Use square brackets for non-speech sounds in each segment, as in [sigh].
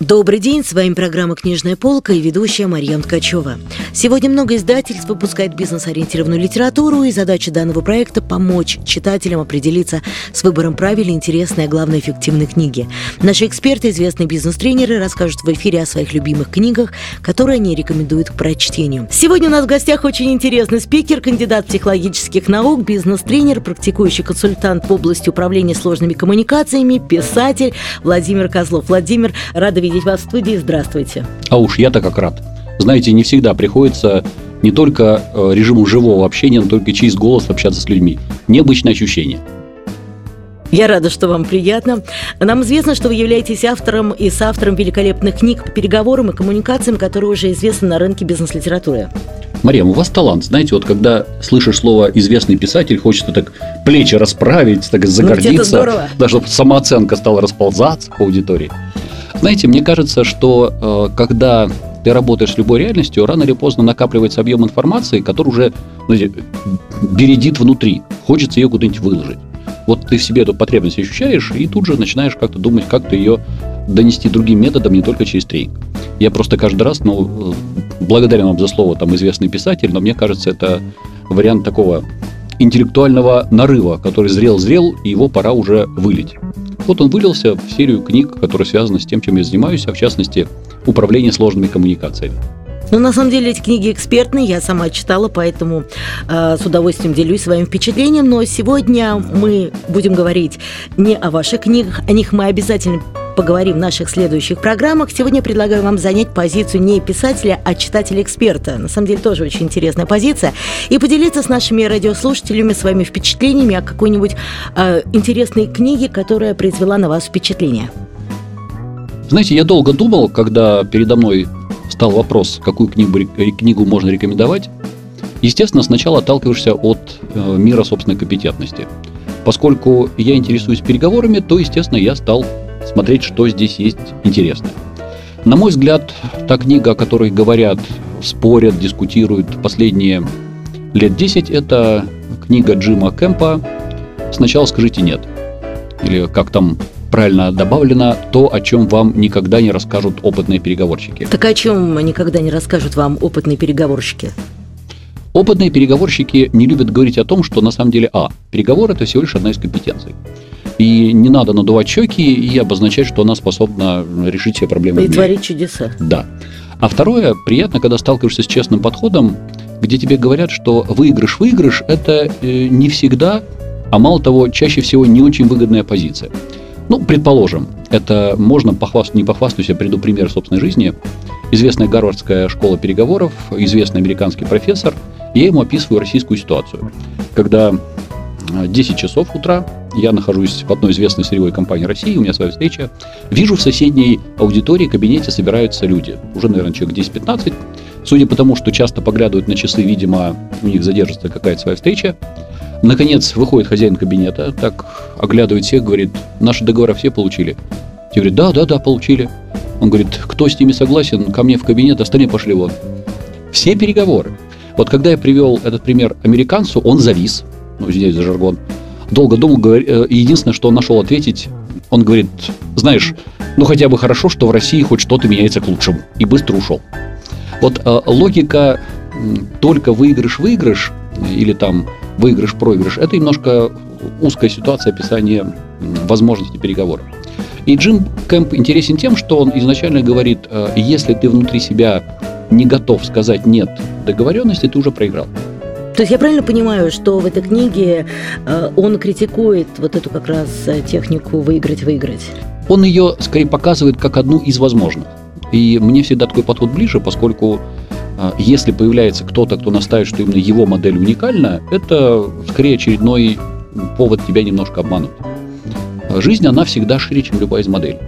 Добрый день, с вами программа «Книжная полка» и ведущая Марьям Ткачева. Сегодня много издательств выпускает бизнес-ориентированную литературу, и задача данного проекта – помочь читателям определиться с выбором правильной, интересной, а главное, эффективной книги. Наши эксперты, известные бизнес-тренеры, расскажут в эфире о своих любимых книгах, которые они рекомендуют к прочтению. Сегодня у нас в гостях очень интересный спикер, кандидат психологических наук, бизнес-тренер, практикующий консультант в области управления сложными коммуникациями, писатель Владимир Козлов. Владимир, рада видеть вас в студии. Здравствуйте. А уж я-то как рад. Знаете, не всегда приходится не только э, режиму живого общения, но только через голос общаться с людьми. Необычное ощущение. Я рада, что вам приятно. Нам известно, что вы являетесь автором и соавтором великолепных книг по переговорам и коммуникациям, которые уже известны на рынке бизнес-литературы. Мария, у вас талант. Знаете, вот когда слышишь слово «известный писатель», хочется так плечи расправить, так загордиться. Ну, даже самооценка стала расползаться по аудитории. Знаете, мне кажется, что э, когда ты работаешь с любой реальностью, рано или поздно накапливается объем информации, который уже знаете, бередит внутри. Хочется ее куда-нибудь выложить. Вот ты в себе эту потребность ощущаешь, и тут же начинаешь как-то думать, как ты ее донести другим методом, не только через тренинг. Я просто каждый раз, ну, благодарен вам за слово, там, известный писатель, но мне кажется, это вариант такого интеллектуального нарыва, который зрел-зрел, и его пора уже вылить. Вот он вылился в серию книг, которые связаны с тем, чем я занимаюсь, а в частности, управление сложными коммуникациями. Ну, на самом деле, эти книги экспертные, я сама читала, поэтому э, с удовольствием делюсь своим впечатлением. Но сегодня мы будем говорить не о ваших книгах, о них мы обязательно поговорим в наших следующих программах. Сегодня предлагаю вам занять позицию не писателя, а читателя-эксперта. На самом деле тоже очень интересная позиция. И поделиться с нашими радиослушателями своими впечатлениями о какой-нибудь э, интересной книге, которая произвела на вас впечатление. Знаете, я долго думал, когда передо мной стал вопрос, какую книгу, книгу можно рекомендовать. Естественно, сначала отталкиваешься от э, мира собственной компетентности. Поскольку я интересуюсь переговорами, то, естественно, я стал смотреть, что здесь есть интересное. На мой взгляд, та книга, о которой говорят, спорят, дискутируют последние лет 10, это книга Джима Кэмпа «Сначала скажите нет». Или как там правильно добавлено, то, о чем вам никогда не расскажут опытные переговорщики. Так о чем никогда не расскажут вам опытные переговорщики? Опытные переговорщики не любят говорить о том, что на самом деле, а, переговор – это всего лишь одна из компетенций. И не надо надувать щеки и обозначать, что она способна решить все проблемы. И творить чудеса. Да. А второе, приятно, когда сталкиваешься с честным подходом, где тебе говорят, что выигрыш-выигрыш – это э, не всегда, а мало того, чаще всего не очень выгодная позиция. Ну, предположим, это можно похвастать, не похвастаюсь, я приду пример собственной жизни. Известная Гарвардская школа переговоров, известный американский профессор, я ему описываю российскую ситуацию. Когда 10 часов утра, я нахожусь в одной известной сырьевой компании России, у меня своя встреча. Вижу в соседней аудитории, кабинете собираются люди. Уже, наверное, человек 10-15. Судя по тому, что часто поглядывают на часы, видимо, у них задержится какая-то своя встреча. Наконец, выходит хозяин кабинета, так оглядывает всех, говорит, наши договора все получили? Те говорят, да, да, да, получили. Он говорит, кто с ними согласен, ко мне в кабинет, остальные пошли вон. Все переговоры. Вот когда я привел этот пример американцу, он завис, ну, за жаргон, долго думал. Э, единственное, что он нашел ответить, он говорит, знаешь, ну хотя бы хорошо, что в России хоть что-то меняется к лучшему, и быстро ушел. Вот э, логика только выигрыш-выигрыш, или там выигрыш-проигрыш, это немножко узкая ситуация описания возможностей переговоров. И Джим Кэмп интересен тем, что он изначально говорит, э, если ты внутри себя не готов сказать «нет» договоренности, ты уже проиграл. То есть я правильно понимаю, что в этой книге э, он критикует вот эту как раз э, технику выиграть-выиграть? Он ее скорее показывает как одну из возможных. И мне всегда такой подход ближе, поскольку э, если появляется кто-то, кто настаивает, что именно его модель уникальна, это скорее очередной повод тебя немножко обмануть. Жизнь, она всегда шире, чем любая из моделей.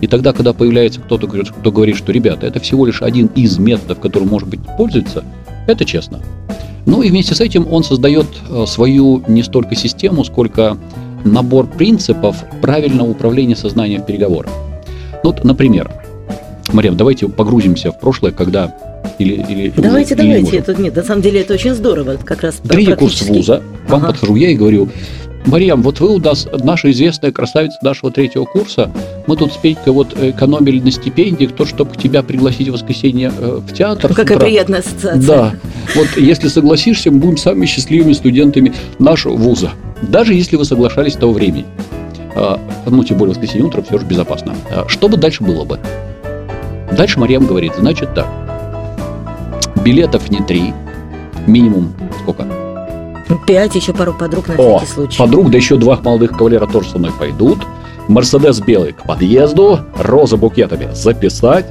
И тогда, когда появляется кто-то, кто говорит, что, ребята, это всего лишь один из методов, которым, может быть, пользуется, это честно. Ну и вместе с этим он создает э, свою не столько систему, сколько набор принципов правильного управления сознанием в переговорах. Ну, вот, например, Мария, давайте погрузимся в прошлое, когда или, или давайте, или давайте. Это, нет, на самом деле это очень здорово, как раз. Третий курс вуза, вам ага. подхожу я и говорю, Мариам, вот вы у нас наша известная красавица нашего третьего курса. Мы тут с Петькой вот экономили на стипендиях, то, чтобы тебя пригласить в воскресенье э, в театр. Какая приятная ассоциация. Да. Вот если согласишься, мы будем самыми счастливыми студентами нашего вуза. Даже если вы соглашались того времени. А, ну, тем более воскресенье утром все же безопасно. А что бы дальше было бы? Дальше Марьям говорит, значит так. Билетов не три, минимум сколько? Пять, еще пару подруг на О, всякий случай. подруг, да еще два молодых кавалера тоже со мной пойдут. Мерседес белый к подъезду, роза букетами записать.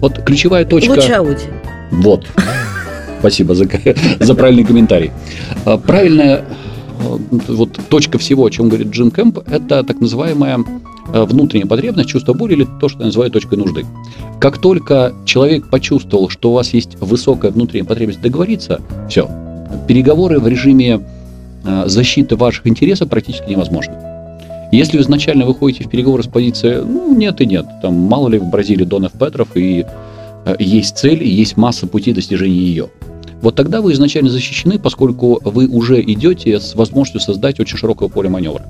Вот ключевая точка... Лучше Ауди. Вот. Спасибо за, за правильный комментарий. А, Правильная э, вот точка всего, о чем говорит Джим Кэмп, это так называемая э, внутренняя потребность, чувство боли или то, что я называю точкой нужды. Как только человек почувствовал, что у вас есть высокая внутренняя потребность договориться, все, переговоры в режиме э, защиты ваших интересов практически невозможны. Если вы изначально выходите в переговоры с позиции, ну, нет и нет, там, мало ли в Бразилии Донов Петров, и э, есть цель, и есть масса путей достижения ее. Вот тогда вы изначально защищены, поскольку вы уже идете с возможностью создать очень широкое поле маневра.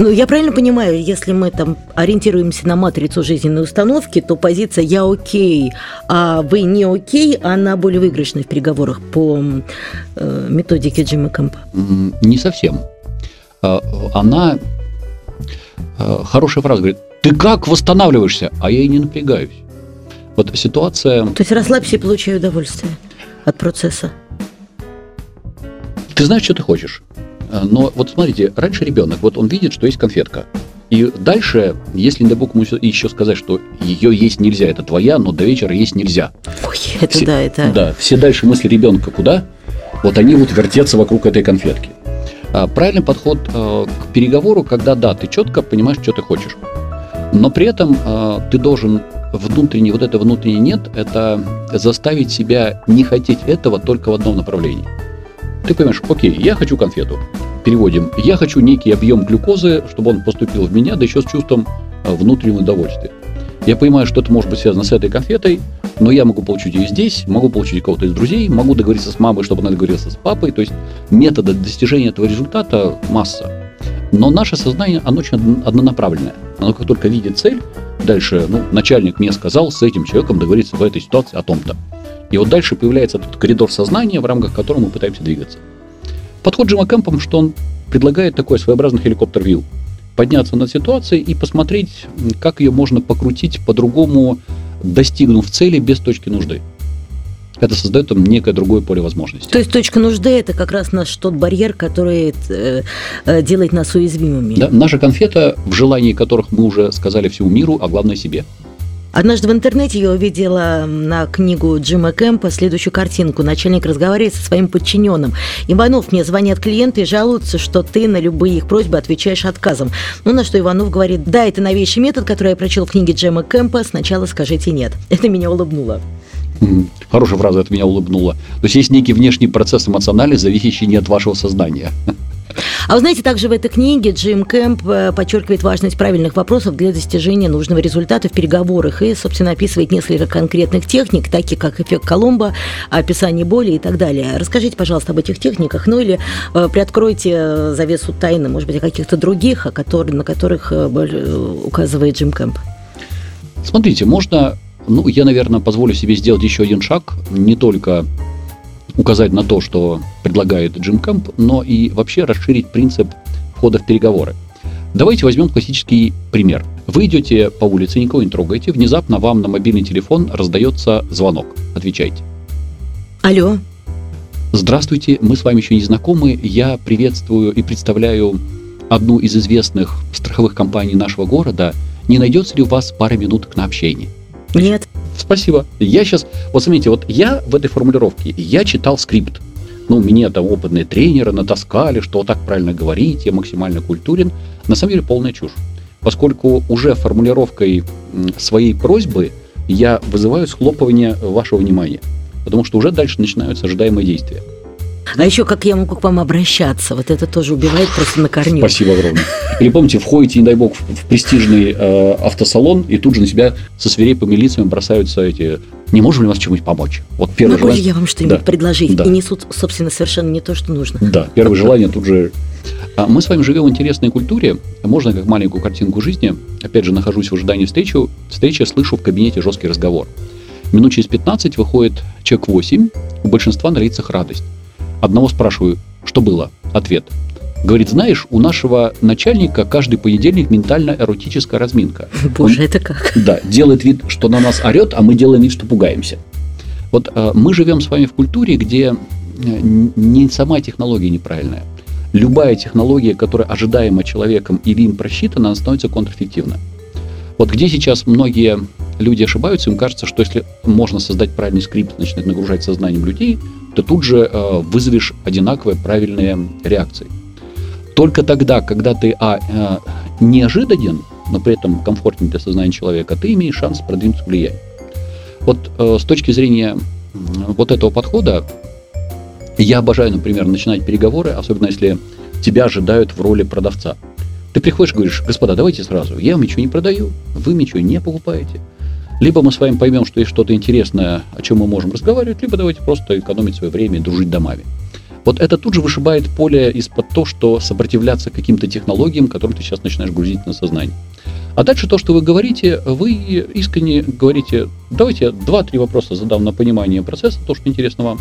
Ну, я правильно понимаю, если мы там ориентируемся на матрицу жизненной установки, то позиция «я окей», а вы не окей, она более выигрышная в переговорах по э, методике Джима Кэмпа. М, Не совсем. А, Она э, хорошая фраза говорит: ты как восстанавливаешься? А я и не напрягаюсь. Вот ситуация. То есть расслабься и получай удовольствие от процесса. Ты знаешь, что ты хочешь. А, Но вот смотрите, раньше ребенок, вот он видит, что есть конфетка. И дальше, если, не дай бог, ему еще сказать, что ее есть нельзя, это твоя, но до вечера есть нельзя. Ой, это Все- да, это... Да, все дальше мысли ребенка куда? Вот они будут вертеться вокруг этой конфетки. А, Правильный подход э, к переговору, когда да, ты четко понимаешь, что ты хочешь. Но при этом э, ты должен внутренне, вот это внутренне нет, это заставить себя не хотеть этого только в одном направлении. Ты понимаешь, окей, я хочу конфету. Переводим. Я хочу некий объем глюкозы, чтобы он поступил в меня, да еще с чувством э, внутреннего удовольствия. Я понимаю, что это может быть связано с этой конфетой, но я могу получить ее здесь, могу получить кого-то из друзей, могу договориться с мамой, чтобы она договорилась с папой. То есть метода достижения этого результата масса. Но наше сознание, оно очень одно- однонаправленное. Оно как только видит цель, дальше, ну, начальник мне сказал с этим человеком договориться в этой ситуации о том-то. И вот дальше появляется этот коридор сознания, в рамках которого мы пытаемся двигаться. Подход Джима Кэмпом, что он предлагает такой своеобразный хеликоптер-вью. Подняться над ситуацией и посмотреть, как ее можно покрутить по-другому, достигнув цели без точки нужды. Это создает там некое другое поле возможностей. То есть точка нужды – это как раз наш тот барьер, который э, э, делает нас уязвимыми. Да, наша конфета, в желании которых мы уже сказали всему миру, а главное себе. Однажды в интернете я увидела на книгу Джима Кэмпа следующую картинку. Начальник разговаривает со своим подчиненным. Иванов, мне звонят клиенты и жалуются, что ты на любые их просьбы отвечаешь отказом. Ну, на что Иванов говорит, да, это новейший метод, который я прочел в книге Джима Кэмпа, сначала скажите нет. [laughs] Это меня улыбнуло. Хорошая фраза, это меня улыбнуло. То есть есть некий внешний процесс эмоциональный, зависящий не от вашего сознания. [laughs] А вы знаете, также в этой книге Джим Кэмп э, подчеркивает важность правильных вопросов для достижения нужного результата в переговорах и, собственно, описывает несколько конкретных техник, таких как эффект Коломбо, описание боли и так далее. Расскажите, пожалуйста, об этих техниках, ну или э, приоткройте э, завесу тайны, может быть, о каких-то других, о которых, на которых э, указывает Джим Кэмп. Смотрите, можно, ну, я, наверное, позволю себе сделать еще один шаг, не только указать на то, что предлагает Джим Кэмп, но и вообще расширить принцип входа в переговоры. Давайте возьмем классический пример. Вы идете по улице, никого не трогаете, внезапно вам на мобильный телефон раздается звонок. Отвечайте. Алло, Здравствуйте, мы с вами еще не знакомы. Я приветствую и представляю одну из известных страховых компаний нашего города. Не найдется ли у вас пара минут на общение? нет, Спасибо. Я сейчас, вот смотрите, вот я в этой формулировке, я читал скрипт. Ну, меня там опытные тренеры натаскали, что так правильно говорить, я максимально культурен. На самом деле полная чушь. Поскольку уже формулировкой своей просьбы я вызываю схлопывание вашего внимания. Потому что уже дальше начинаются ожидаемые действия. А еще как я могу к вам обращаться? Вот это тоже убивает просто на корню. Спасибо огромное. Или помните, входите, не дай бог, в престижный э, автосалон, и тут же на себя со свирепыми лицами бросаются эти не можем ли вас чем-нибудь помочь? Вот первое Могу желание... ли я вам что-нибудь да. предложить? Да. И несут, собственно, совершенно не то, что нужно. Да, первое желание тут же... А мы с вами живем в интересной культуре. Можно как маленькую картинку жизни. Опять же, нахожусь в ожидании встречи. Встречи слышу в кабинете жесткий разговор. Минут через 15 выходит человек 8. У большинства на лицах радость. Одного спрашиваю, что было? Ответ. Говорит, знаешь, у нашего начальника каждый понедельник ментально-эротическая разминка. [laughs] Боже, Он, это как? Да, делает вид, что на нас орет, а мы делаем вид, что пугаемся. Вот э, мы живем с вами в культуре, где э, не сама технология неправильная. Любая технология, которая ожидаема человеком или им просчитана, она становится контрэффективна. Вот где сейчас многие люди ошибаются, им кажется, что если можно создать правильный скрипт, начинать нагружать сознанием людей, то тут же э, вызовешь одинаковые правильные реакции. Только тогда, когда ты а, э, неожиданен, но при этом комфортен для сознания человека, ты имеешь шанс продвинуться влияние. Вот э, с точки зрения вот этого подхода, я обожаю, например, начинать переговоры, особенно если тебя ожидают в роли продавца. Ты приходишь и говоришь, господа, давайте сразу, я вам ничего не продаю, вы ничего не покупаете. Либо мы с вами поймем, что есть что-то интересное, о чем мы можем разговаривать, либо давайте просто экономить свое время и дружить домами. Вот это тут же вышибает поле из-под то, что сопротивляться каким-то технологиям, которым ты сейчас начинаешь грузить на сознание. А дальше то, что вы говорите, вы искренне говорите, давайте два-три вопроса задам на понимание процесса, то, что интересно вам.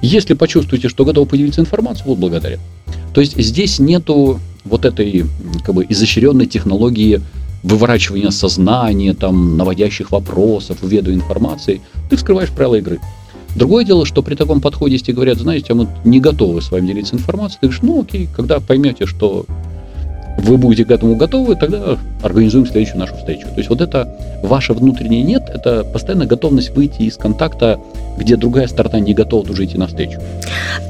Если почувствуете, что готовы поделиться информацией, вот благодарят. То есть здесь нету вот этой как бы изощренной технологии выворачивания сознания, там, наводящих вопросов, введу информации. Ты вскрываешь правила игры. Другое дело, что при таком подходе, если говорят, знаете, а мы не готовы с вами делиться информацией, ты говоришь, ну окей, когда поймете, что вы будете к этому готовы, тогда организуем следующую нашу встречу. То есть вот это ваше внутреннее нет, это постоянная готовность выйти из контакта, где другая сторона не готова уже идти навстречу.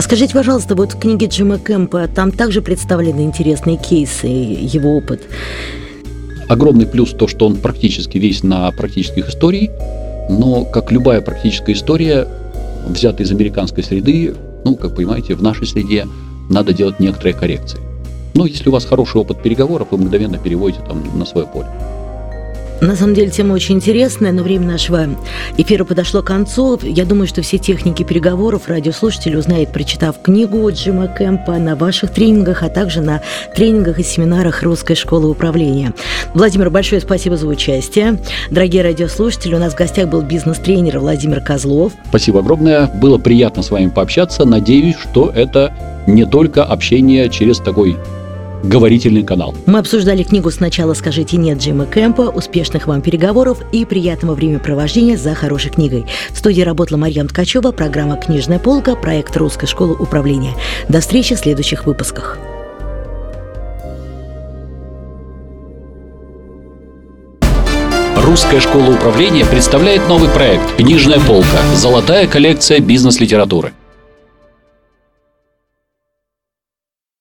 Скажите, пожалуйста, вот в книге Джима Кэмпа там также представлены интересные кейсы, его опыт. Огромный плюс то, что он практически весь на практических историях, но, как любая практическая история, взятый из американской среды, ну, как понимаете, в нашей среде надо делать некоторые коррекции. Но если у вас хороший опыт переговоров, вы мгновенно переводите там на свое поле. На самом деле тема очень интересная, но время нашего эфира подошло к концу. Я думаю, что все техники переговоров радиослушатели узнают, прочитав книгу Джима Кэмпа на ваших тренингах, а также на тренингах и семинарах Русской школы управления. Владимир, большое спасибо за участие. Дорогие радиослушатели, у нас в гостях был бизнес-тренер Владимир Козлов. Спасибо огромное. Было приятно с вами пообщаться. Надеюсь, что это не только общение через такой говорительный канал. Мы обсуждали книгу «Сначала скажите нет» Джима Кэмпа, успешных вам переговоров и приятного времяпровождения за хорошей книгой. В студии работала Марьям Ткачева, программа «Книжная полка», проект «Русской школы управления». До встречи в следующих выпусках. Русская школа управления представляет новый проект «Книжная полка. Золотая коллекция бизнес-литературы».